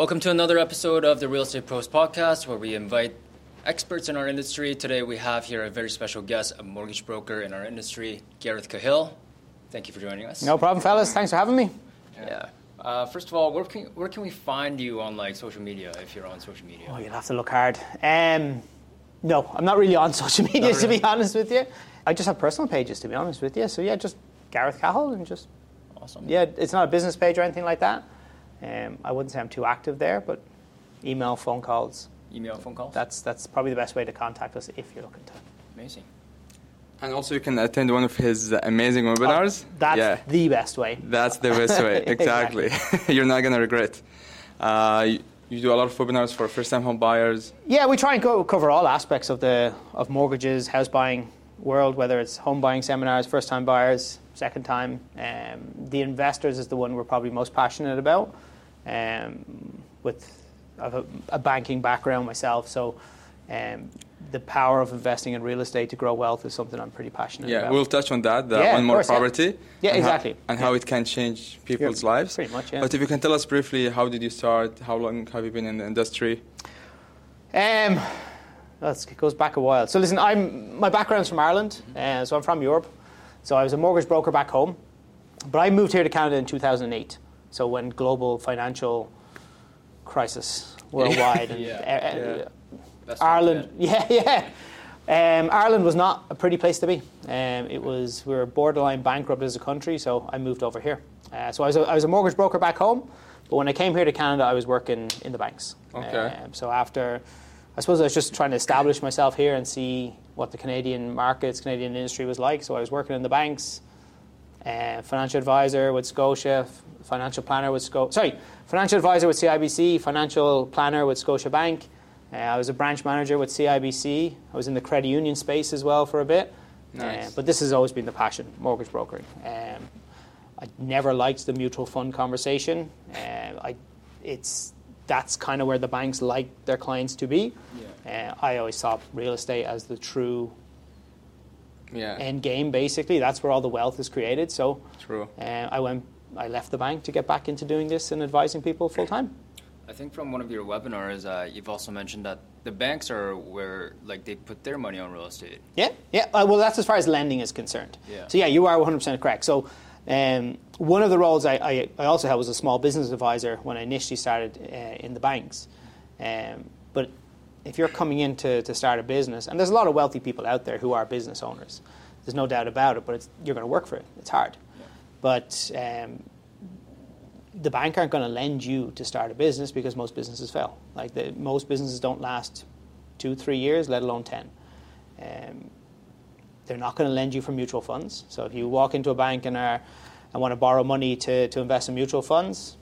Welcome to another episode of the Real Estate Pros podcast, where we invite experts in our industry. Today, we have here a very special guest, a mortgage broker in our industry, Gareth Cahill. Thank you for joining us. No problem, fellas. Thanks for having me. Yeah. Uh, first of all, where can where can we find you on like social media if you're on social media? Oh, you'll have to look hard. Um, no, I'm not really on social media, Not to be honest with you. I just have personal pages, to be honest with you. So, yeah, just Gareth Cahill and just, Awesome. yeah, it's not a business page or anything like that. Um, I wouldn't say I'm too active there, but email, phone calls, Email, phone calls. that's, that's probably the best way to contact us if you're looking to. amazing. And also, you can attend one of his amazing webinars. That's yeah, the best way. that's the best way. Exactly. You're not gonna regret. Uh, you, you do a lot of webinars for first-time home buyers. Yeah, we try and go, cover all aspects of the of mortgages, house buying world, whether it's home buying seminars, first time buyers, second time. Um, the investors is the one we're probably most passionate about. Um, with I have a, a banking background myself, so um, the power of investing in real estate to grow wealth is something I'm pretty passionate Yeah, about. Yeah, we'll touch on that. The Yeah, one more course, yeah. property. Yeah, and how- exactly. and how it can change people's Yeah, lives. pretty much, yeah. But if you can tell us briefly, how did you start? How long have you been in the industry? Um, that's, it goes back a while. So listen, I'm my background's from Ireland, uh, so I'm from Europe. So I was a mortgage broker back home, but I moved here to Canada in 2008. So when global financial crisis worldwide and Yeah. uh, uh, Yeah. Best Ireland, yeah, yeah. Um, Ireland was not a pretty place to be. Um, it was we were borderline bankrupt as a country, so I moved over here. Uh, so I was, a, I was a mortgage broker back home, but when I came here to Canada, I was working in the banks. Okay. Um, so after, I suppose I was just trying to establish myself here and see what the Canadian markets, Canadian industry was like. So I was working in the banks, uh, financial advisor with Scotia, financial planner with Scotia. Sorry, financial advisor with CIBC, financial planner with Scotia Bank. Uh, I was a branch manager with CIBC. I was in the credit union space as well for a bit. Nice. Uh, but this has always been the passion, mortgage brokering. Um, I never liked the mutual fund conversation. Um, I, it's that's kind of where the banks like their clients to be. Uh, I always saw real estate as the true Yeah, end game. Basically, that's where all the wealth is created. So true. uh, I went, I left the bank to get back into doing this and advising people full time. I think from one of your webinars, uh, you've also mentioned that the banks are where like they put their money on real estate. Yeah, yeah. Uh, well, that's as far as lending is concerned. Yeah. So yeah, you are 100% correct. So um, one of the roles I, I, I also had was a small business advisor when I initially started uh, in the banks. Um, but if you're coming in to, to start a business, and there's a lot of wealthy people out there who are business owners, there's no doubt about it. But it's, you're going to work for it. It's hard. But um, the bank aren't going to lend you to start a business because most businesses fail. Like the, most businesses don't last two, three years, let alone ten. Um, they're not going to lend you from mutual funds. So if you walk into a bank and are and want to borrow money to, to invest in mutual funds,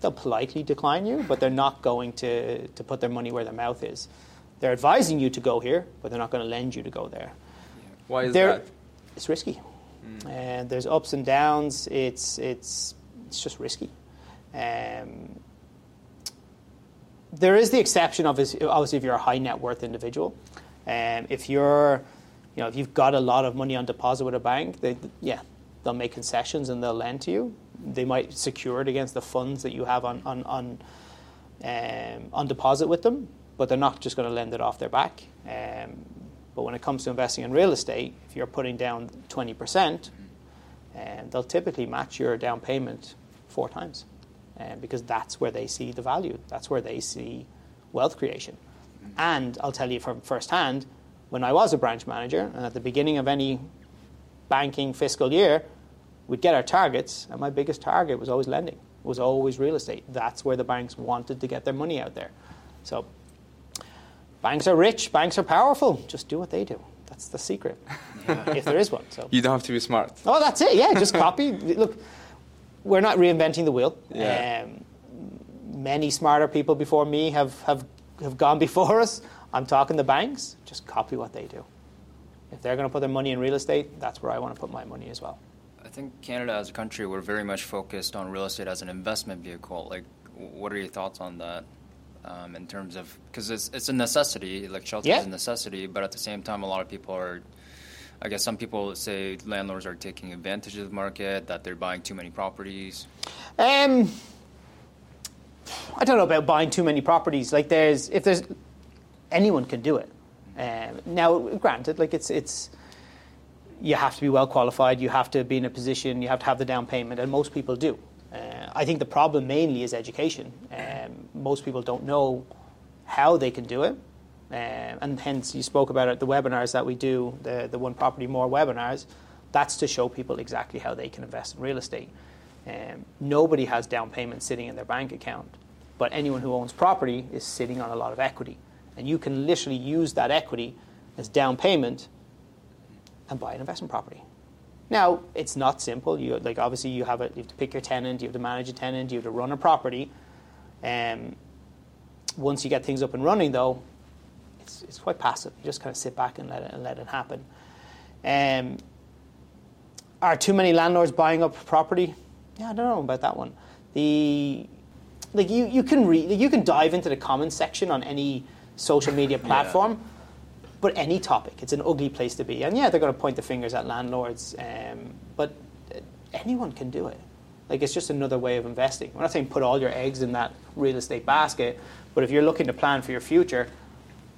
they'll politely decline you, but they're not going to, to put their money where their mouth is. They're advising you to go here, but they're not going to lend you to go there. Why is There- that? It's risky, and there's ups and downs. It's it's it's just risky. Um, there is the exception of obviously if you're a high net worth individual. Um, if you're, you know, if you've got a lot of money on deposit with a bank, they, yeah, they'll make concessions and they'll lend to you. They might secure it against the funds that you have on on on, um, on deposit with them, but they're not just going to lend it off their back. Um, but when it comes to investing in real estate, if you're putting down twenty percent, um, they'll typically match your down payment four times, um, because that's where they see the value. That's where they see wealth creation. And I'll tell you from firsthand, when I was a branch manager, and at the beginning of any banking fiscal year, we'd get our targets, and my biggest target was always lending. Was always real estate. That's where the banks wanted to get their money out there. So banks are rich, banks are powerful. Just do what they do. That's the secret, if there is one. So. You don't have to be smart. Oh, that's it. Yeah, just copy. Look, we're not reinventing the wheel. Yeah. Um, many smarter people before me have, have, have gone before us. I'm talking the banks. Just copy what they do. If they're going to put their money in real estate, that's where I want to put my money as well. I think Canada as a country, we're very much focused on real estate as an investment vehicle. Like, what are your thoughts on that? Um, in terms of because it's it's a necessity, like shelter Yeah. is a necessity, but at the same time, a lot of people are. I guess some people say landlords are taking advantage of the market, that they're buying too many properties. Um, I don't know about buying too many properties. Like there's if there's anyone can do it. Um, now, granted, like it's it's you have to be well qualified. You have to be in a position. You have to have the down payment, and most people do. Uh, I think the problem mainly is education. Most people don't know how they can do it, um, and hence you spoke about it. The webinars that we do, the the one property more webinars, that's to show people exactly how they can invest in real estate. Um, nobody has down payment sitting in their bank account, but anyone who owns property is sitting on a lot of equity, and you can literally use that equity as down payment and buy an investment property. Now, it's not simple. You like obviously you have a, you have to pick your tenant, you have to manage a tenant, you have to run a property. Um, once you get things up and running, though, it's, it's quite passive. You just kind of sit back and let it, and let it happen. Um, are too many landlords buying up property? Yeah, I don't know about that one. The like you, you can read you can dive into the comments section on any social media platform, yeah. but any topic, it's an ugly place to be. And yeah, they're going to point the fingers at landlords, um, but anyone can do it. Like it's just another way of investing. I'm not saying put all your eggs in that real estate basket, but if you're looking to plan for your future,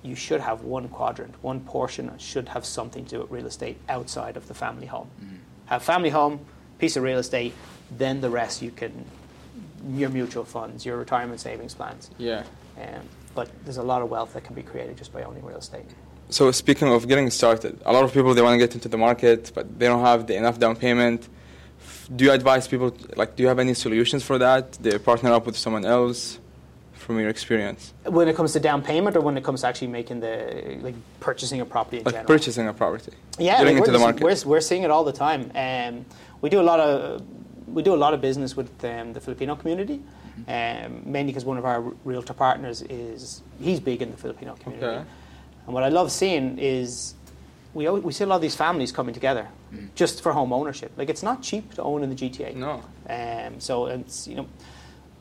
you should have one quadrant, one portion should have something to do with real estate outside of the family home. Mm. Have family home, piece of real estate, then the rest you can your mutual funds, your retirement savings plans. Yeah. Um, but there's a lot of wealth that can be created just by owning real estate. So speaking of getting started, a lot of people they want to get into the market, but they don't have the enough down payment. Do you advise people like? Do you have any solutions for that? They partner up with someone else, from your experience. When it comes to down payment, or when it comes to actually making the like purchasing a property in like general. purchasing a property. Yeah, like market. We're, we're seeing it all the time. Um, we do a lot of we do a lot of business with um, the Filipino community, um, mainly because one of our realtor partners is he's big in the Filipino community. Okay. And what I love seeing is we we see a lot of these families coming together Mm. just for home ownership. Like it's not cheap to own in the GTA. No. Um, so it's you know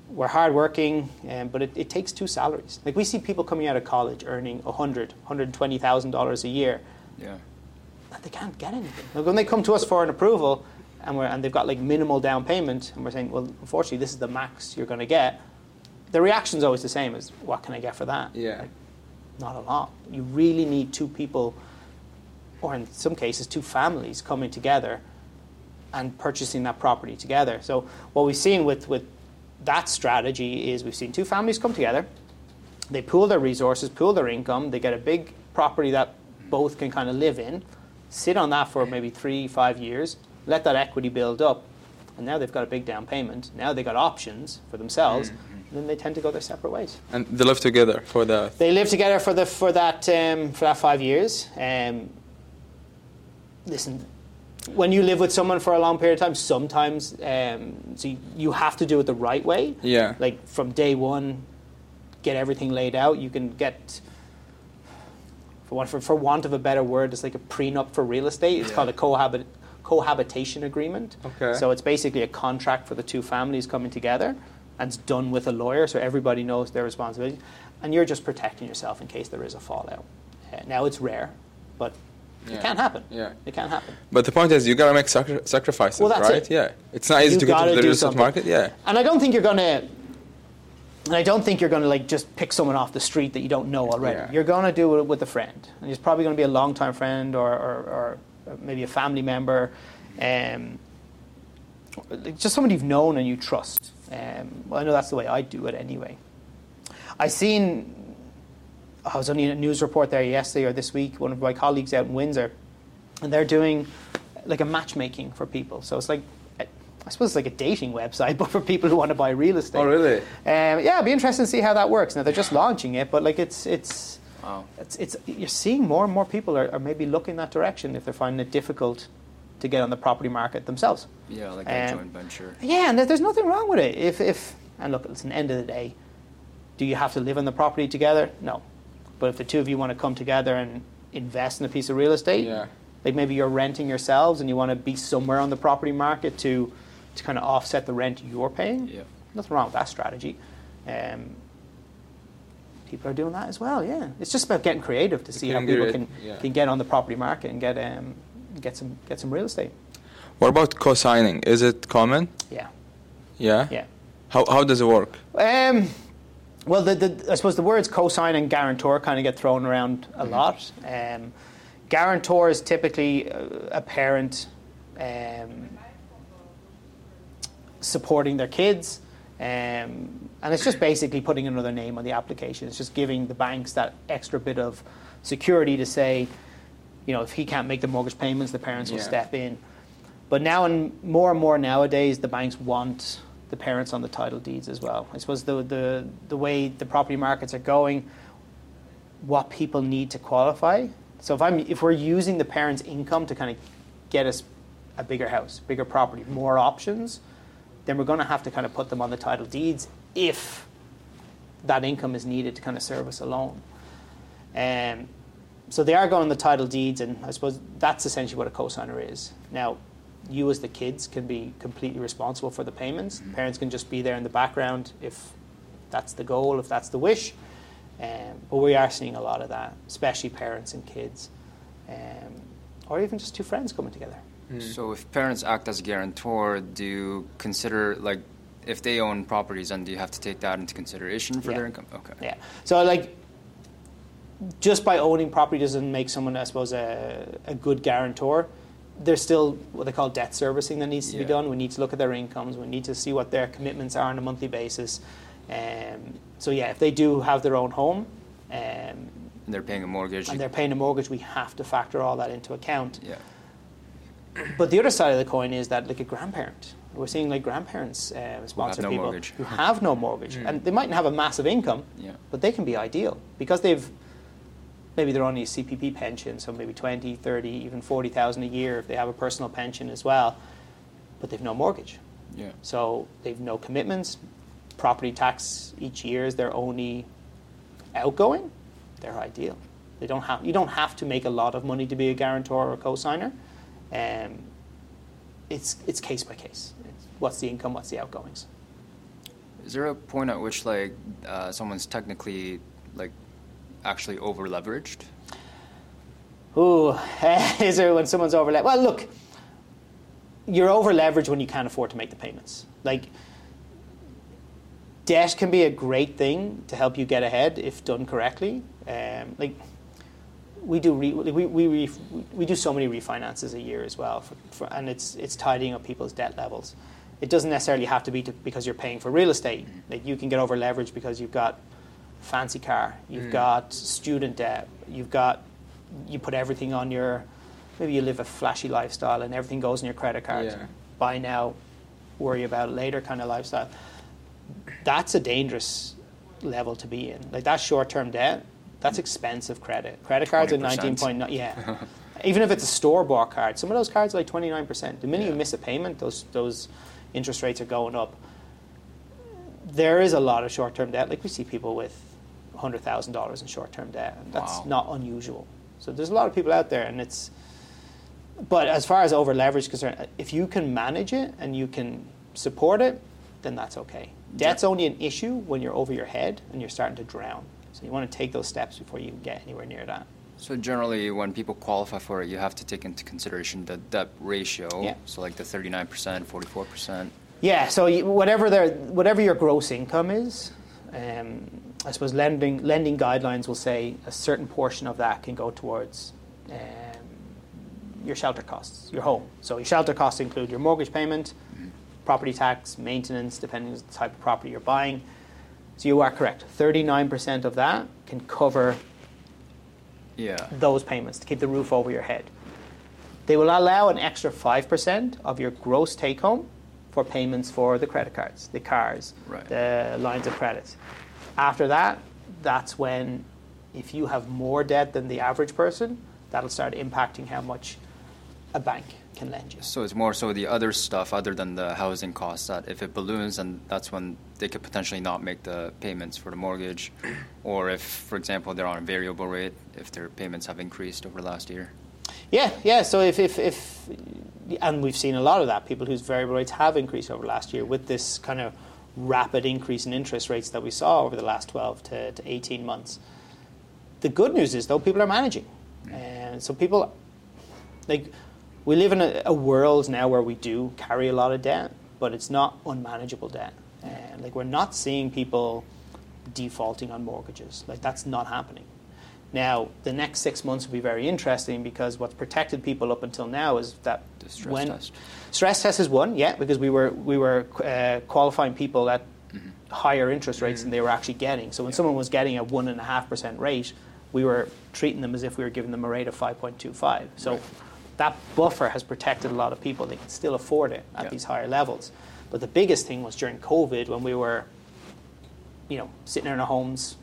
we're hardworking, um, but it, it takes two salaries. Like we see people coming out of college earning a hundred, hundred twenty thousand dollars a year, Yeah. and they can't get anything. Like when they come to us for an approval, and we're and they've got like minimal down payment, and we're saying, well, unfortunately, this is the max you're going to get. The reaction's always the same: as what can I get for that? Yeah. Like, not a lot. You really need two people, or in some cases, two families coming together and purchasing that property together. So what we've seen with, with that strategy is we've seen two families come together, they pool their resources, pool their income, they get a big property that both can kind of live in, sit on that for maybe three, five years, let that equity build up, and now they've got a big down payment. Now they've got options for themselves, and then they tend to go their separate ways. And they live together for the. They live together for the for that um, for that five years. Um, listen, when you live with someone for a long period of time, sometimes um, so you, have to do it the right way. Yeah. Like from day one, get everything laid out. You can get, for want, for, for want of a better word, it's like a prenup for real estate. It's Yeah. called a cohabit, cohabitation agreement. Okay. So it's basically a contract for the two families coming together, and it's done with a lawyer, so everybody knows their responsibility, and you're just protecting yourself in case there is a fallout. Uh, now it's rare, but Yeah. it can't happen. Yeah. It can't happen. But the point is, you gotta make sacri- sacrifices, Well, that's right? it. Yeah. It's not easy You to get into the real estate market. Yeah. And I don't think you're going to. And I don't think you're going to like just pick someone off the street that you don't know already. Yeah. You're going to do it with a friend, and it's probably going to be a long-time friend or, or, or maybe a family member, um, just somebody you've known and you trust. Um, well, I know that's the way I do it anyway. I seen. I was only in a news report there yesterday or this week. One of my colleagues out in Windsor, and they're doing like a matchmaking for people. So it's like, I suppose it's like a dating website, but for people who want to buy real estate. Oh, really? Um, yeah, it'd be interesting to see how that works. Now they're just launching it, but like it's it's Wow. it's, it's you're seeing more and more people are, are maybe looking that direction if they're finding it difficult to get on the property market themselves. Yeah, like a Um, joint venture. Yeah, and there- there's nothing wrong with it. If if and look, it's an end of the day. Do you have to live on the property together? No, but if the two of you want to come together and invest in a piece of real estate, Yeah. like maybe you're renting yourselves and you want to be somewhere on the property market to to kind of offset the rent you're paying. Yeah. Nothing wrong with that strategy. Um, people are doing that as well. Yeah, it's just about getting creative to see how people can yeah. can get on the property market and get um, get some get some real estate. What about co-signing? Is it common? Yeah, Yeah. yeah. How, how does it work? Um, well, the, the, I suppose the words cosign and guarantor kind of get thrown around a lot. Um, guarantor is typically a, a parent um, supporting their kids. Um, and it's just basically putting another name on the application. It's just giving the banks that extra bit of security to say, you know, if he can't make the mortgage payments, the parents will Yeah. step in. But now, and more and more nowadays, the banks want the parents on the title deeds as well. I suppose the the, the way the property markets are going, what people need to qualify. So if I'm if we're using the parents' income to kind of get us a bigger house, bigger property, more options, then we're going to have to kind of put them on the title deeds if that income is needed to kind of service a loan. Um, so they are going on the title deeds, and I suppose that's essentially what a cosigner is. Now, you as the kids can be completely responsible for the payments. Parents can just be there in the background if that's the goal, if that's the wish. Um, but we are seeing a lot of that, especially parents and kids, um, or even just two friends coming together. So if parents act as guarantor, do you consider like if they own properties, and do you have to take that into consideration for Yeah. their income? Okay. Yeah. So like, just by owning property doesn't make someone, I suppose, a, a good guarantor. There's still what they call debt servicing that needs to be done. We need to look at their incomes. We need to see what their commitments are on a monthly basis. Um, so yeah, if they do have their own home, um, And they're paying a mortgage. and they're paying a mortgage, we have to factor all that into account. yeah. But the other side of the coin is that like a grandparent, we're seeing like grandparents uh, sponsor no people mortgage. who have no mortgage, and they mightn't have a massive income, Yeah. but they can be ideal because they've maybe they're on a CPP pension, so maybe 20, 30, even 40,000 a year if they have a personal pension as well, but they've no mortgage. Yeah. So they've no commitments. Property tax each year is their only outgoing. They're ideal. They don't have. You don't have to make a lot of money to be a guarantor or a co-signer. Um, it's it's case by case. It's what's the income? What's the outgoings? Is there a point at which like uh, someone's technically actually over leveraged? Ooh, is there when someone's over Well, look, you're over leveraged when you can't afford to make the payments. Like, debt can be a great thing to help you get ahead if done correctly. Um, like, we do re, we, we, re, we do so many refinances a year as well, for, for, and it's it's tidying up people's debt levels. It doesn't necessarily have to be to, because you're paying for real estate. Like you can get over leveraged because you've got fancy car, you've mm. got student debt, you've got you put everything on your maybe you live a flashy lifestyle and everything goes in your credit card. Yeah. Buy now, worry about later kind of lifestyle. That's a dangerous level to be in. Like that's short term debt. That's expensive credit. Credit cards at 20%. nineteen point nine. Yeah. Even if it's a store bought card, some of those cards are like twenty nine percent. The minute you miss a payment, those those interest rates are going up. There is a lot of short term debt. Like we see people with hundred thousand dollars in short term debt, and that's Wow. not unusual. So there's a lot of people out there, and it's. But as far as over leverage is concerned, if you can manage it and you can support it, then that's okay. Debt's only an issue when you're over your head and you're starting to drown. So you want to take those steps before you get anywhere near that. So generally, when people qualify for it, you have to take into consideration the debt ratio. Yeah. So like the 39%, 44%. Yeah, so whatever their whatever your gross income is, um, I suppose lending lending guidelines will say a certain portion of that can go towards um, your shelter costs, your home. So your shelter costs include your mortgage payment, property tax, maintenance, depending on the type of property you're buying. So you are correct. Thirty nine percent of that can cover Yeah. those payments to keep the roof over your head. They will allow an extra 5% of your gross take home for payments for the credit cards, the cars, Right. the lines of credit. After that, that's when, if you have more debt than the average person, that'll start impacting how much a bank can lend you. So it's more so the other stuff other than the housing costs that if it balloons, and that's when they could potentially not make the payments for the mortgage. Or if, for example, they're on a variable rate, if their payments have increased over the last year. Yeah, yeah. So if, if, if and we've seen a lot of that, people whose variable rates have increased over the last year with this kind of rapid increase in interest rates that we saw over the last 12 to, to 18 months. The good news is, though, people are managing. Mm. And so people, like, we live in a, a world now where we do carry a lot of debt, but it's not unmanageable debt. Again. Like we're not seeing people defaulting on mortgages. Like that's not happening. Now, the next six months will be very interesting because what's protected people up until now is that The stress when test. stress test is one, yeah, because we were we were uh, qualifying people at higher interest rates than they were actually getting. So when someone was getting a one and a half percent rate, we were treating them as if we were giving them a rate of five point two five. So that buffer has protected a lot of people. They can still afford it at Yeah. these higher levels. But the biggest thing was during COVID when we were, you know, sitting in our homes,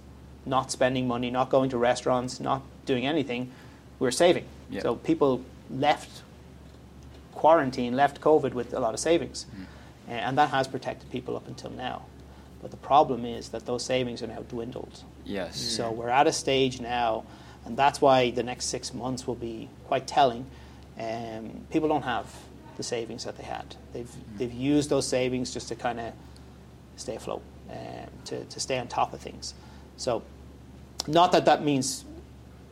not spending money, not going to restaurants, not doing anything, we were saving. Yeah. So people left quarantine, left COVID with a lot of savings. Uh, and that has protected people up until now. But the problem is that those savings are now dwindled. Yes. So we're at a stage now, and that's why the next six months will be quite telling. Um, people don't have the savings that they had. They've, they've used those savings just to kind of stay afloat, um, to, to stay on top of things. So, not that that means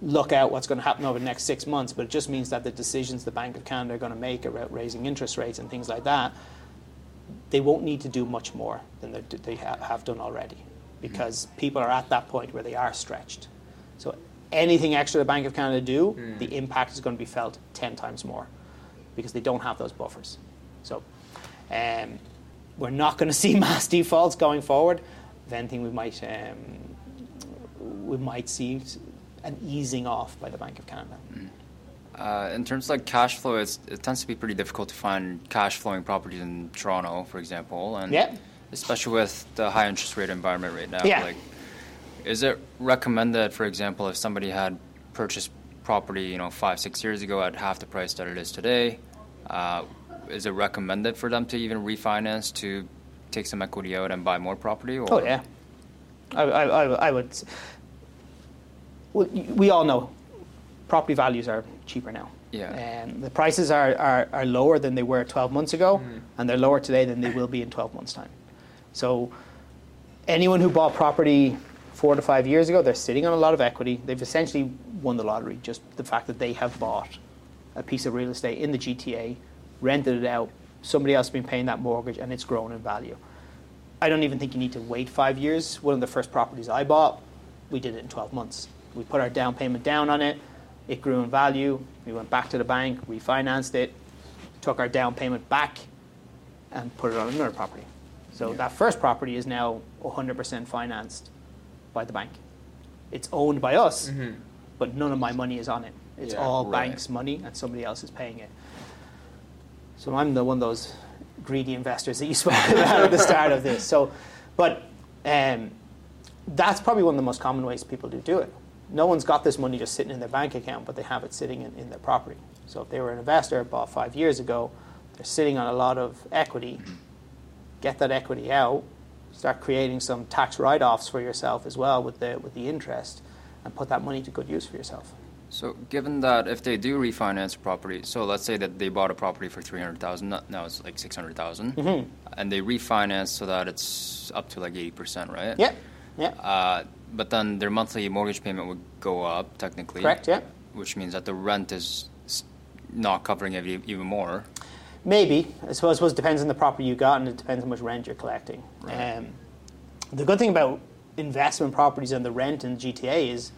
look out what's going to happen over the next six months, but it just means that the decisions the Bank of Canada are going to make about raising interest rates and things like that, they won't need to do much more than they, they have done already because people are at that point where they are stretched. So anything extra the Bank of Canada do, the impact is going to be felt 10 times more because they don't have those buffers. So um, we're not going to see mass defaults going forward. If anything, we might, um, we might see an easing off by the Bank of Canada. Uh, in terms of like cash flow, it's, it tends to be pretty difficult to find cash flowing properties in Toronto, for example, and Yeah. especially with the high interest rate environment right now. Yeah. Like, is it recommended, for example, if somebody had purchased property, you know, five six years ago at half the price that it is today, uh, is it recommended for them to even refinance to take some equity out and buy more property? Or? Oh yeah, I, I, I would. Well, we all know property values are cheaper now. Yeah. And the prices are, are, are lower than they were 12 months ago, hmm. and they're lower today than they will be in 12 months' time. So, anyone who bought property four to five years ago, they're sitting on a lot of equity. They've essentially won the lottery. Just the fact that they have bought a piece of real estate in the GTA, rented it out, somebody else has been paying that mortgage, and it's grown in value. I don't even think you need to wait five years. One of the first properties I bought, we did it in 12 months. We put our down payment down on it. It grew in value. We went back to the bank, refinanced it, took our down payment back, and put it on another property. So that first property is now 100% financed by the bank. It's owned by us, but none of my money is on it. It's Yeah, all right. bank's money, and somebody else is paying it. So I'm the one of those greedy investors that you spoke about at the start of this. So, but um, that's probably one of the most common ways people do do it. No one's got this money just sitting in their bank account, but they have it sitting in, in their property. So if they were an investor, bought five years ago, they're sitting on a lot of equity. Get that equity out, start creating some tax write-offs for yourself as well with the with the interest, and put that money to good use for yourself. So, given that if they do refinance a property, so let's say that they bought a property for three hundred thousand, now it's like six Mm-hmm. and they refinance so that it's up to like eighty percent, right? Yeah, yeah, Uh, but then their monthly mortgage payment would go up technically. correct. Yeah. Which means that the rent is not covering it even more. Maybe. I suppose, I suppose it depends on the property you got and it depends how much rent you're collecting. Right. Um, the good thing about investment properties and the rent in GTA is,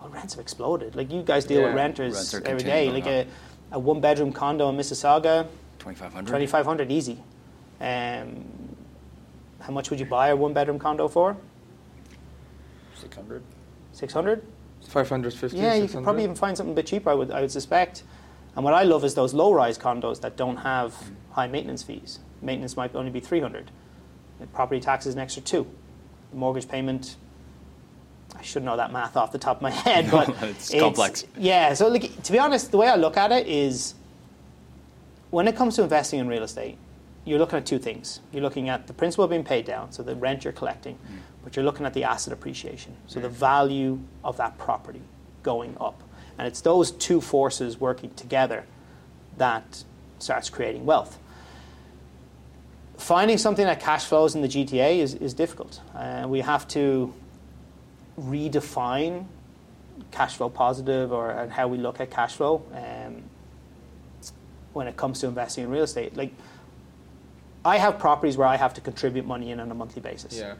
well, rents have exploded. Like you guys deal with renters Rents every day. Like a, a one bedroom condo in Mississauga, Twenty five hundred. 2500 easy. Um, how much would you buy a one bedroom condo for? Six hundred. 600? 550. Yeah, you could probably even find something a bit cheaper, I would, I would suspect. And what I love is those low rise condos that don't have high maintenance fees. Maintenance might only be 300. The property tax is an extra two. The mortgage payment, I should know that math off the top of my head, but it's complex. Yeah, so like, to be honest, the way I look at it is when it comes to investing in real estate, you're looking at two things. You're looking at the principal being paid down, so the rent you're collecting, but you're looking at the asset appreciation, so the value of that property going up. And it's those two forces working together that starts creating wealth. Finding something that cash flows in the GTA is, is difficult. Uh, we have to redefine cash flow positive or and how we look at cash flow um, when it comes to investing in real estate. Like I have properties where I have to contribute money in on a monthly basis. Yeah.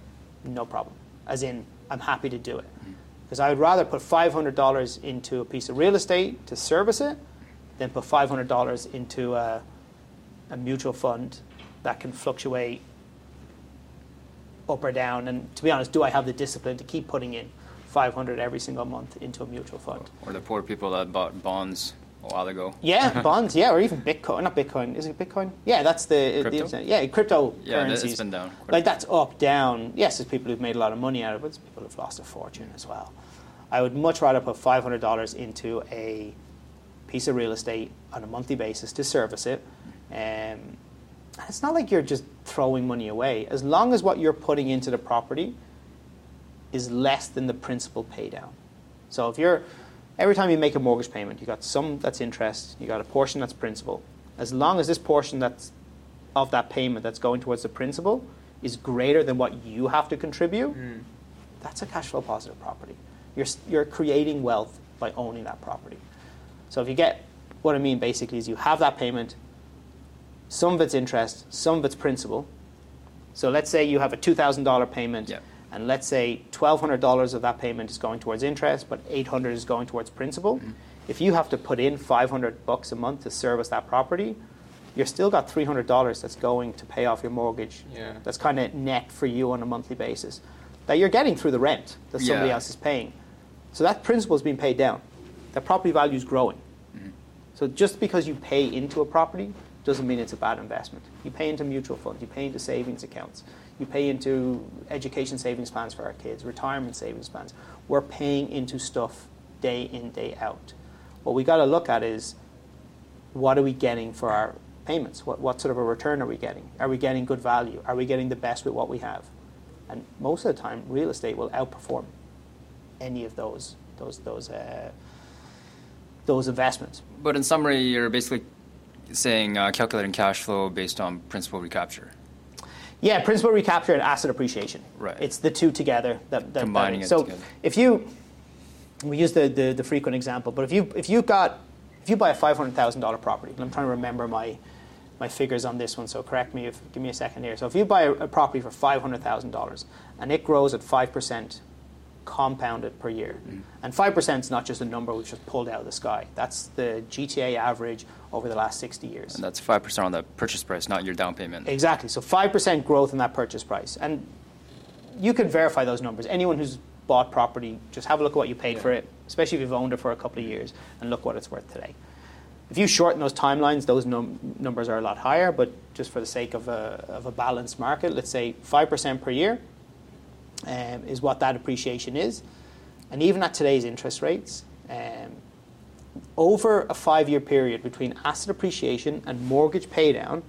No problem. As in, I'm happy to do it. Because I would rather put $500 into a piece of real estate to service it than put $500 into a, a mutual fund that can fluctuate up or down. And to be honest, do I have the discipline to keep putting in 500 every single month into a mutual fund? Or the poor people that bought bonds a while ago. Yeah, bonds. Yeah, or even Bitcoin. Not Bitcoin. Is it Bitcoin? Yeah, that's the, the Crypto? yeah cryptocurrencies. Yeah, it's been down Like that's up, down. Yes, there's people who've made a lot of money out of it. But there's people who've lost a fortune as well. I would much rather put five hundred dollars into a piece of real estate on a monthly basis to service it. Um, it's not like you're just throwing money away. As long as what you're putting into the property is less than the principal pay down. So if you're every time you make a mortgage payment, you got some that's interest, you got a portion that's principal. As long as this portion that's of that payment that's going towards the principal is greater than what you have to contribute, hmm. that's a cash flow positive property. You're you're creating wealth by owning that property. So if you get what I mean basically is you have that payment, some of it's interest, some of it's principal. So let's say you have a two thousand dollar payment, Yeah. And let's say twelve hundred dollars of that payment is going towards interest, but eight hundred is going towards principal. Mm-hmm. If you have to put in five hundred bucks a month to service that property, you've still got three hundred dollars that's going to pay off your mortgage. Yeah. That's kind of net for you on a monthly basis that you're getting through the rent that somebody Yeah. else is paying. So that principal is being paid down. That property value is growing. Mm-hmm. So just because you pay into a property doesn't mean it's a bad investment. You pay into mutual funds, you pay into savings accounts, you pay into education savings plans for our kids, retirement savings plans. We're paying into stuff day in, day out. What we got to look at is what are we getting for our payments? What, what sort of a return are we getting? Are we getting good value? Are we getting the best with what we have? And most of the time, real estate will outperform any of those those those uh, those investments. But in summary, you're basically saying uh, calculating cash flow based on principal recapture. Yeah, principal recapture and asset appreciation. Right. It's the two together that, that Combining that- it So together. if you we use the, the, the frequent example, but if you if you got if you buy a five hundred thousand dollar property, and I'm trying to remember my my figures on this one, so correct me if give me a second here. So if you buy a, a property for five hundred thousand dollars and it grows at five percent compounded per year, Mm. and five percent is not just a number which just pulled out of the sky. That's the GTA average over the last sixty years. And that's 5% on the purchase price, not your down payment. Exactly. So 5% growth in that purchase price. And you can verify those numbers. Anyone who's bought property, just have a look at what you paid for it, especially if you've owned it for a couple of years, and look what it's worth today. If you shorten those timelines, those num- numbers are a lot higher, but just for the sake of a, of a balanced market, let's say 5% per year um, is what that appreciation is. And even at today's interest rates, um, over a five year period between asset appreciation and mortgage paydown,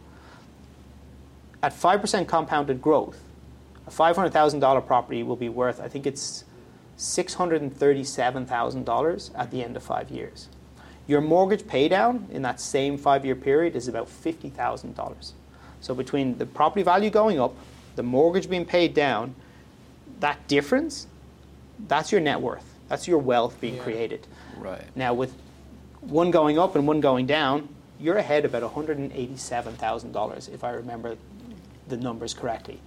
at 5% compounded growth, a $500,000 property will be worth, I think it's $637,000 at the end of five years. Your mortgage paydown in that same five year period is about $50,000. So between the property value going up, the mortgage being paid down, that difference, that's your net worth. That's your wealth being Yeah. created. Right. Now, with one going up and one going down, you're ahead about $187,000 if I remember the numbers correctly.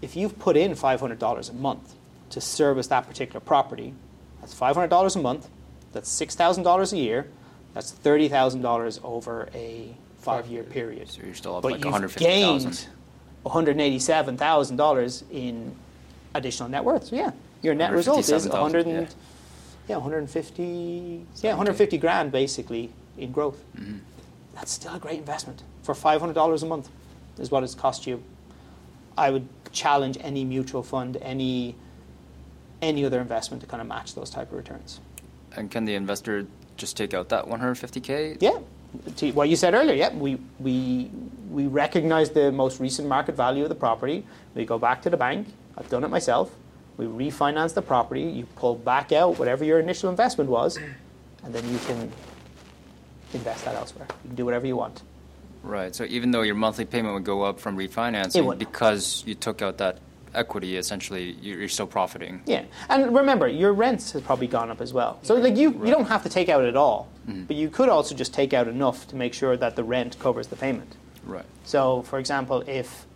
If you've put in $500 a month to service that particular property, that's $500 a month, that's $6,000 a year, that's $30,000 over a five year period. So you're still up But like you've gained $187,000 in additional net worth. So yeah, your net result is 157,000, 100 and, yeah. 150 yeah 150 grand basically in growth. Mm-hmm. That's still a great investment for $500 a month is what it's cost you. I would challenge any mutual fund, any any other investment to kind of match those type of returns. And can the investor just take out that 150K? Yeah. To what you said earlier, yeah, we, we, we recognize the most recent market value of the property. We go back to the bank. I've done it myself. We refinance the property. You pull back out whatever your initial investment was, and then you can invest that elsewhere. You can do whatever you want. Right. So even though your monthly payment would go up from refinancing, because you took out that equity, essentially you're still profiting. Yeah, and remember, your rents has probably gone up as well. So like you, you don't have to take out at all, mm-hmm. but you could also just take out enough to make sure that the rent covers the payment. Right. So, for example, if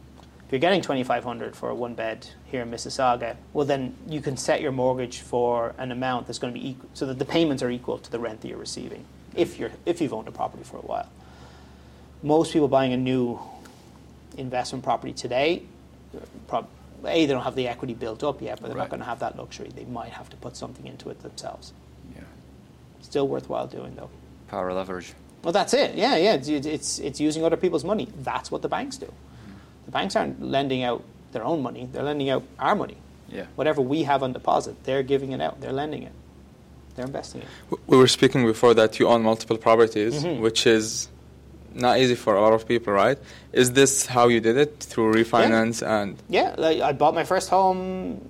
if you're getting 2500 for a one bed here in Mississauga, well, then you can set your mortgage for an amount that's going to be equal, so that the payments are equal to the rent that you're receiving if, you're, if you've owned a property for a while. Most people buying a new investment property today, prob- A, they don't have the equity built up yet, but they're Right. not going to have that luxury. They might have to put something into it themselves. Yeah. Still worthwhile doing, though. Power leverage. Well, that's it. Yeah, yeah. It's, it's, it's using other people's money. That's what the banks do. The banks aren't lending out their own money, they're lending out our money. Yeah. Whatever we have on deposit, they're giving it out, they're lending it, they're investing it. We were speaking before that you own multiple properties, Mhm. which is not easy for a lot of people, right? Is this how you did it through refinance and Yeah, like I bought my first home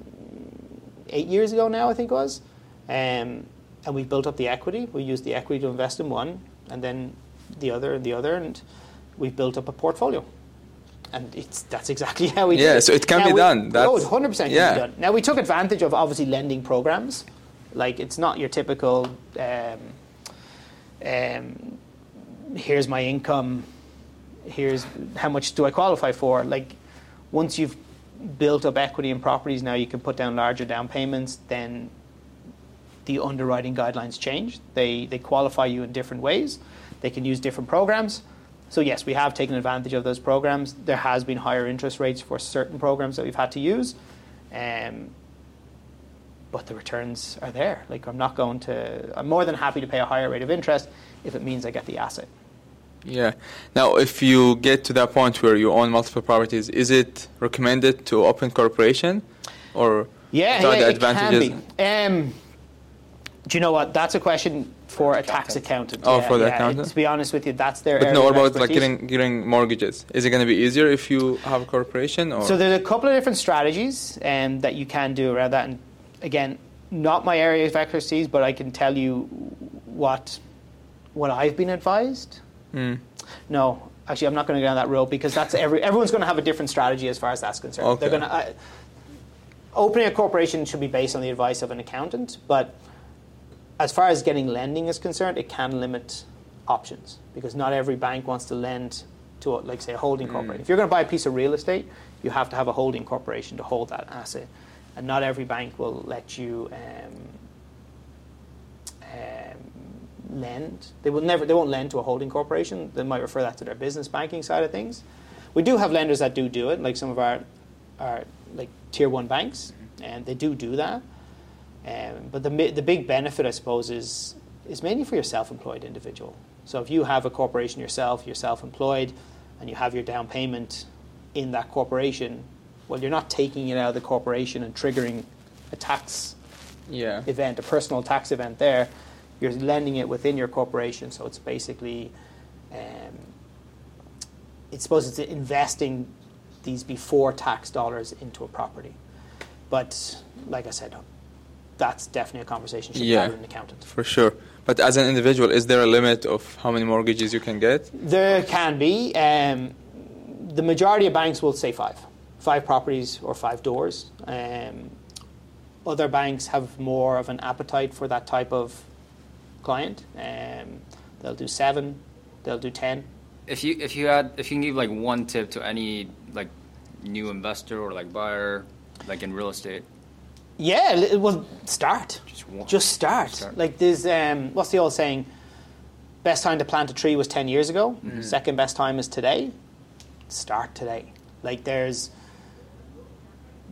eight years ago now, I think it was. Um, and we built up the equity. We used the equity to invest in one, and then the other, and the other, and we built up a portfolio. And it's that's exactly how we did Yeah, it. so it can Now be we- done. oh, 100% can yeah. be done. Now, we took advantage of obviously lending programs. Like, it's not your typical, um, um, here's my income, here's how much do I qualify for. Like, once you've built up equity in properties, now you can put down larger down payments, then the underwriting guidelines change. They, they qualify you in different ways. They can use different programs. So, yes, we have taken advantage of those programs. There has been higher interest rates for certain programs that we've had to use. Um, but the returns are there. Like, I'm not going to, I'm more than happy to pay a higher rate of interest if it means I get the asset. Yeah. Now, if you get to that point where you own multiple properties, is it recommended to open corporation, or Yeah, yeah, it can advantages? be. Um, do you know what? That's a question for a tax accountant. Oh, yeah, for the yeah. accountant? To be honest with you, that's their But area no, of what about like getting getting mortgages? Is it going to be easier if you have a corporation, or So there's a couple of different strategies um, that you can do around that. And again, not my area of expertise, but I can tell you what what I've been advised. Mm. No, actually, I'm not going to go down that road because that's every everyone's going to have a different strategy as far as that's concerned. Okay. They're going to. Uh, opening a corporation should be based on the advice of an accountant, but as far as getting lending is concerned, it can limit options because not every bank wants to lend to, a, like, say, a holding corporation. If you're going to buy a piece of real estate, you have to have a holding corporation to hold that asset, and not every bank will let you um, um, lend. They will never. They won't lend to a holding corporation. They might refer that to their business banking side of things. We do have lenders that do do it, like some of our, our like tier one banks, and they do do that. Um, but the the big benefit, I suppose, is is mainly for your self-employed individual. So if you have a corporation yourself, you're self-employed, and you have your down payment in that corporation, well, you're not taking it out of the corporation and triggering a tax yeah, event, a personal tax event there. You're lending it within your corporation, so it's basically, um, it's supposed to investing these before tax dollars into a property. But like I said, that's definitely a conversation you should Yeah. have with an accountant. for sure. But as an individual, is there a limit of how many mortgages you can get? There can be. Um, the majority of banks will say five, five properties or five doors. Um, other banks have more of an appetite for that type of client. Um, they'll do seven, they'll do ten. If you if you had if you can give like one tip to any like new investor or like buyer, like in real estate, Yeah, li- well, start. just. Just start. Start. Like there's, um, what's the old saying? Best time to plant a tree was ten years ago. Second best time is today. Start today. Like there's,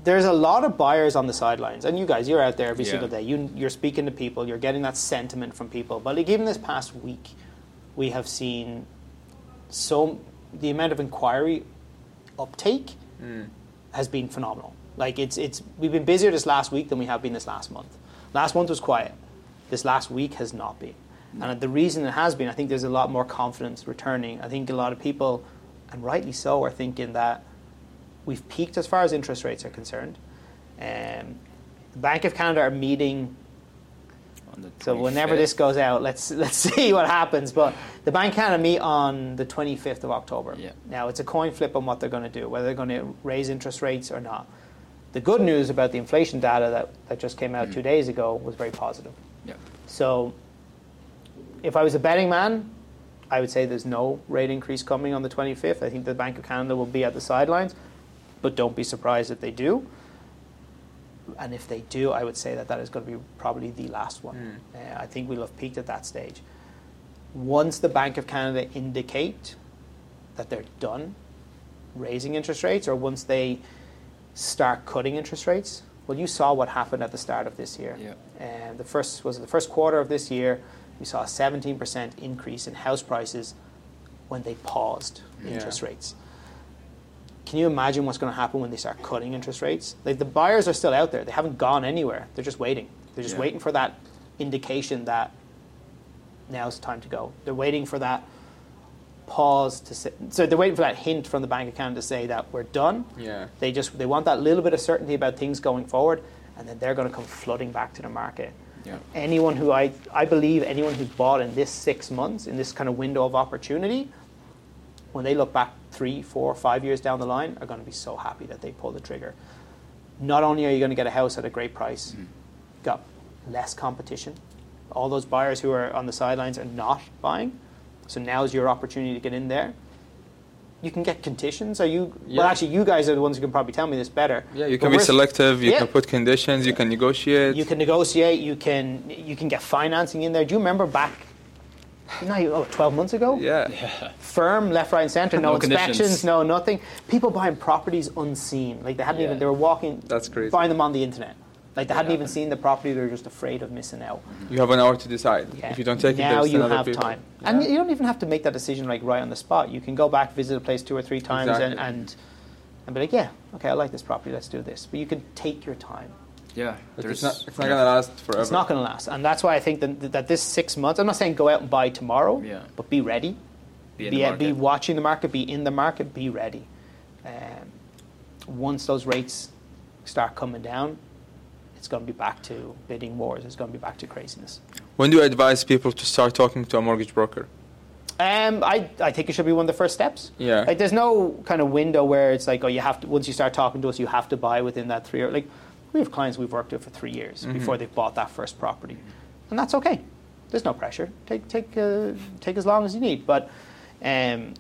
there's a lot of buyers on the sidelines, and you guys, you're out there every Yeah. single day. You, you're speaking to people. You're getting that sentiment from people. But like even this past week, we have seen so the amount of inquiry uptake has been phenomenal. Like it's it's we've been busier this last week than we have been this last month. Last month was quiet. This last week has not been. And the reason it has been, I think there's a lot more confidence returning. I think a lot of people, and rightly so, are thinking that we've peaked as far as interest rates are concerned. Um, the Bank of Canada are meeting on the so whenever this goes out, let's let's see what happens. But the bank Canada meet on the 25th of October. Yeah. Now it's a coin flip on what they're going to do, whether they're going to raise interest rates or not. The good news about the inflation data that, that just came out two days ago was very positive. yeah. So if I was a betting man, I would say there's no rate increase coming on the 25th. I think the Bank of Canada will be at the sidelines, but don't be surprised if they do. And if they do, I would say that that is going to be probably the last one. Uh, I think we'll have peaked at that stage. Once the Bank of Canada indicate that they're done raising interest rates, or once they start cutting interest rates, well, you saw what happened at the start of this year. Yeah. And the first was the first quarter of this year, we saw a 17% increase in house prices when they paused Yeah. interest rates. Can you imagine what's going to happen when they start cutting interest rates? Like the buyers are still out there; they haven't gone anywhere. They're just waiting. They're just Yeah. waiting for that indication that now's the time to go. They're waiting for that pause to say. So they're waiting for that hint from the Bank of Canada to say that we're done. Yeah. They just they want that little bit of certainty about things going forward, and then they're going to come flooding back to the market. Yeah. Anyone who I I believe anyone who's bought in this six months in this kind of window of opportunity, when they look back three, four, five years down the line, are going to be so happy that they pulled the trigger. Not only are you going to get a house at a great price, mm-hmm. got less competition. All those buyers who are on the sidelines are not buying. So now is your opportunity to get in there. You can get conditions. Are you? Yeah. Well, actually, you guys are the ones who can probably tell me this better. Yeah, you But can be selective. You Yeah. can put conditions. You can negotiate. You can negotiate. You can you can get financing in there. Do you remember back? No, oh, 12 months ago. yeah. Firm, left, right, and centre. No, No inspections. conditions. No nothing. People buying properties unseen. Like they hadn't Yeah. even. They were walking. That's crazy. Buying them on the internet. Like they hadn't Yeah. even seen the property. They were just afraid of missing out. You have an hour to decide. Yeah. If you don't take it, now you have people. time, and you don't even have to make that decision like right on the spot. You can go back, visit a place two or three times, and, Exactly. and and be like, yeah, okay, I like this property. Let's do this. But you can take your time. Yeah. It's not. It's not gonna last forever. It's not going to last, and that's why I think that, that this six months. I'm not saying go out and buy tomorrow, Yeah. but be ready. be in be, the be watching the market, be in the market, be ready. Um, once those rates start coming down, it's going to be back to bidding wars. It's going to be back to craziness. When do you advise people to start talking to a mortgage broker? Um, I, I think it should be one of the first steps. Yeah. Like, there's no kind of window where it's like, oh, you have to. Once you start talking to us, you have to buy within that three. Or like, we have clients we've worked with for three years before they've bought that first property, and that's okay. There's no pressure. Take take uh, take as long as you need. But um,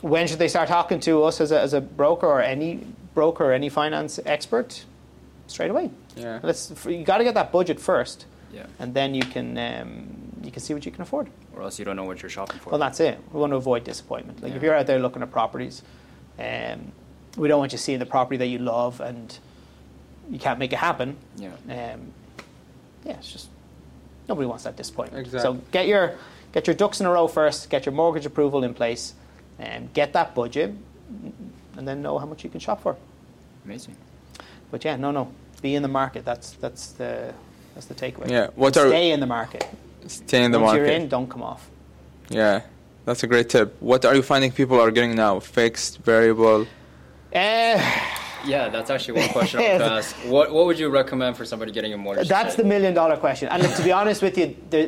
when should they start talking to us as a, as a broker or any broker or any finance expert? Straight away. Yeah. Let's. You got to get that budget first, Yeah. and then you can um, you can see what you can afford. Or else you don't know what you're shopping for. Well, that's it. We want to avoid disappointment. Like if you're out there looking at properties, um, we don't want you seeing the property that you love and you can't make it happen. yeah. Um, yeah, it's just nobody wants that disappointment. Exactly. So get your get your ducks in a row first. Get your mortgage approval in place, and get that budget, and then know how much you can shop for. Amazing. But yeah, no, no, be in the market. That's that's the that's the takeaway. Yeah. What And are stay in the market. stay in the market. Once market? you're in, don't come off. Yeah. That's a great tip. What are you finding people are getting now? Fixed, variable. Uh, Yeah, that's actually one question I was to ask. What What would you recommend for somebody getting a mortgage? That's today? the million dollar question. And to be honest with you, the,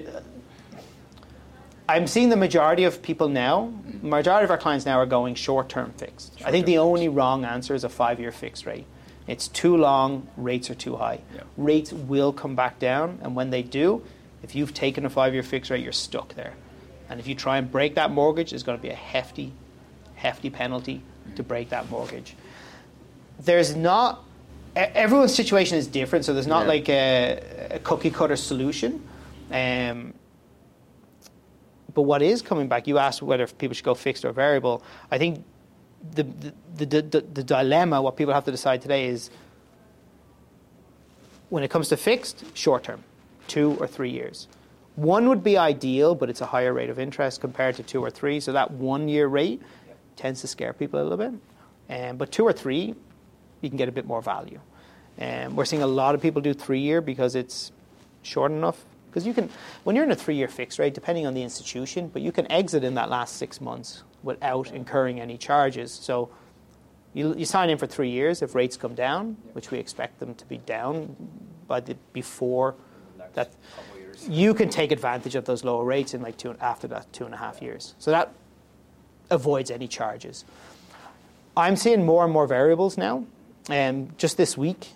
I'm seeing the majority of people now, majority of our clients now are going short term fixed. I think the Short-term only wrong answer is a five year fixed rate. It's too long, rates are too high. Yeah. Rates will come back down, and when they do, if you've taken a five year fixed rate, you're stuck there. And if you try and break that mortgage, there's going to be a hefty, hefty penalty to break that mortgage. There's not, everyone's situation is different, so there's not Yeah. like a, a cookie cutter solution. Um, but what is coming back, you asked whether people should go fixed or variable. I think the, the, the, the, dilemma, what people have to decide today is when it comes to fixed, short term, two or three years. One would be ideal, but it's a higher rate of interest compared to two or three. So that one year rate tends to scare people a little bit. Um, but two or three, you can get a bit more value. Um, we're seeing a lot of people do three year because it's short enough. Because you can, when you're in a three year fixed rate, depending on the institution, but you can exit in that last six months without incurring any charges. So you, you sign in for three years. If rates come down, which we expect them to be down by the before that, you can take advantage of those lower rates in like two after that two and a half years. So that avoids any charges. I'm seeing more and more variables now, um, just this week,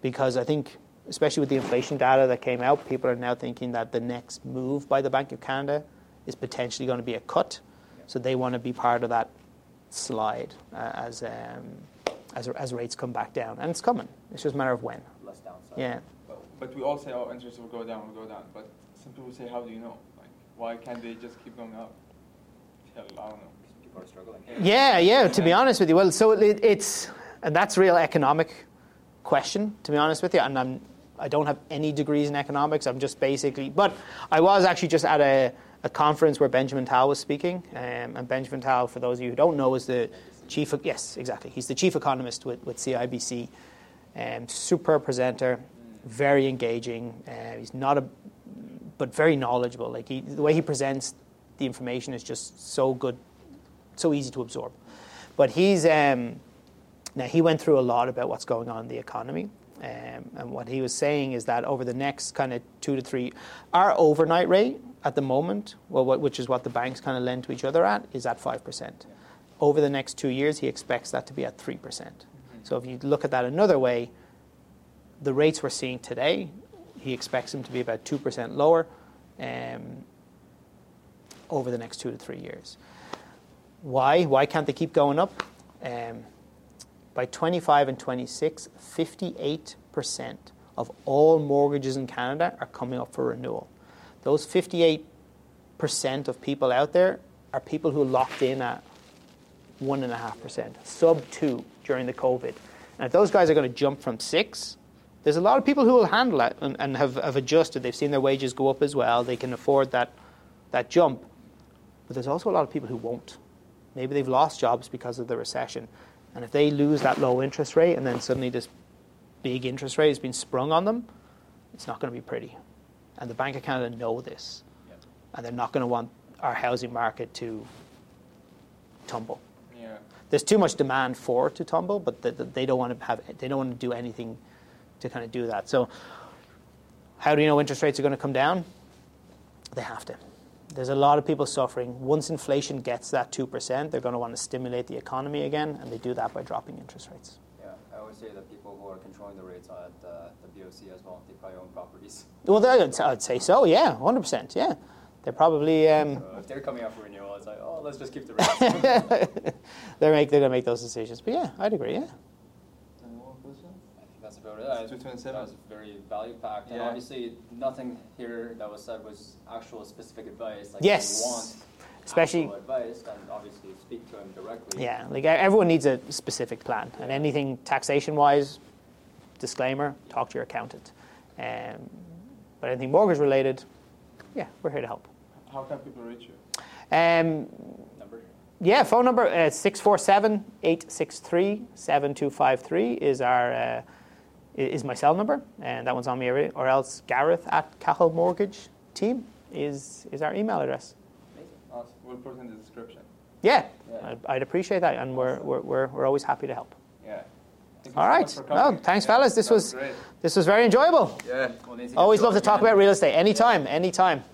because I think, especially with the inflation data that came out, people are now thinking that the next move by the Bank of Canada is potentially going to be a cut. So they want to be part of that slide uh, as, um, as as rates come back down, and it's coming. It's just a matter of when. Less downside. Yeah. But, but we all say, oh, interest will go down, will go down. But some people say, how do you know? Like, why can't they just keep going up? Hell, I don't know. People are struggling. Yeah, yeah. To be honest with you, well, so it, it's and that's a real economic question. To be honest with you, and I'm I don't have any degrees in economics. I'm just basically, but I was actually just at a, a conference where Benjamin Tal was speaking, um, and Benjamin Tal, for those of you who don't know, is the chief. Yes, exactly. He's the chief economist with, with CIBC. Um, super presenter, very engaging. Uh, he's not a, but very knowledgeable. Like he, the way he presents the information is just so good, so easy to absorb. But he's um, now he went through a lot about what's going on in the economy. Um, and what he was saying is that over the next kind of two to three, our overnight rate at the moment, well, what, which is what the banks kind of lend to each other at, is at 5%. Over the next two years, he expects that to be at 3%. percent So if you look at that another way, the rates we're seeing today, he expects them to be about 2% lower um, over the next two to three years. Why? Why can't they keep going up? Um, by 25 and 26, 58% of all mortgages in Canada are coming up for renewal. Those 58% of people out there are people who locked in at 1.5%, sub 2 during the COVID. And if those guys are going to jump from 6, there's a lot of people who will handle that and, and have, have adjusted. They've seen their wages go up as well. They can afford that, that jump. But there's also a lot of people who won't. Maybe they've lost jobs because of the recession. And if they lose that low interest rate and then suddenly this big interest rate has been sprung on them, it's not going to be pretty. And the Bank of Canada know this. Yep. And they're not going to want our housing market to tumble. Yeah. There's too much demand for it to tumble, but they, they don't want to have they don't want to do anything to kind of do that. So how do you know interest rates are going to come down? They have to. There's a lot of people suffering. Once inflation gets that 2%, they're going to want to stimulate the economy again, and they do that by dropping interest rates. Yeah, say that people who are controlling the rates are at uh, the BOC as well. They probably own properties. Well, they- I'd I'd say so, yeah, 100%, yeah. They're probably, um, So if they're coming up for renewal, it's like, oh, let's just keep the rates. they're, make, they're going to make those decisions. But yeah, I'd agree, yeah. Any more questions? I think that's about it. I- Two twenty-seven. That was very value packed, and Yeah. obviously nothing here that was said was actual specific advice. Like Yes. if you want Especially- advice, then obviously speak to him directly. Yeah, like e- everyone needs a specific plan, and anything taxation-wise, disclaimer: talk to your accountant. Um, but anything mortgage-related, yeah, we're here to help. How can people reach you? Um, Number. yeah, phone number uh, 647-863-7253 is our uh, is my cell number, and that one's on me already. Or else Gareth at Cahill Mortgage Team is is our email address. We'll put it in the description. Yeah, Yeah. I'd, I'd appreciate that, and we're, we're, we're, we're always happy to help. Yeah. So right. much for coming. No, thanks, Yeah, fellas. This was great. this was very enjoyable. Yeah. We'll need to get Always love to talk about real estate. Anytime, anytime.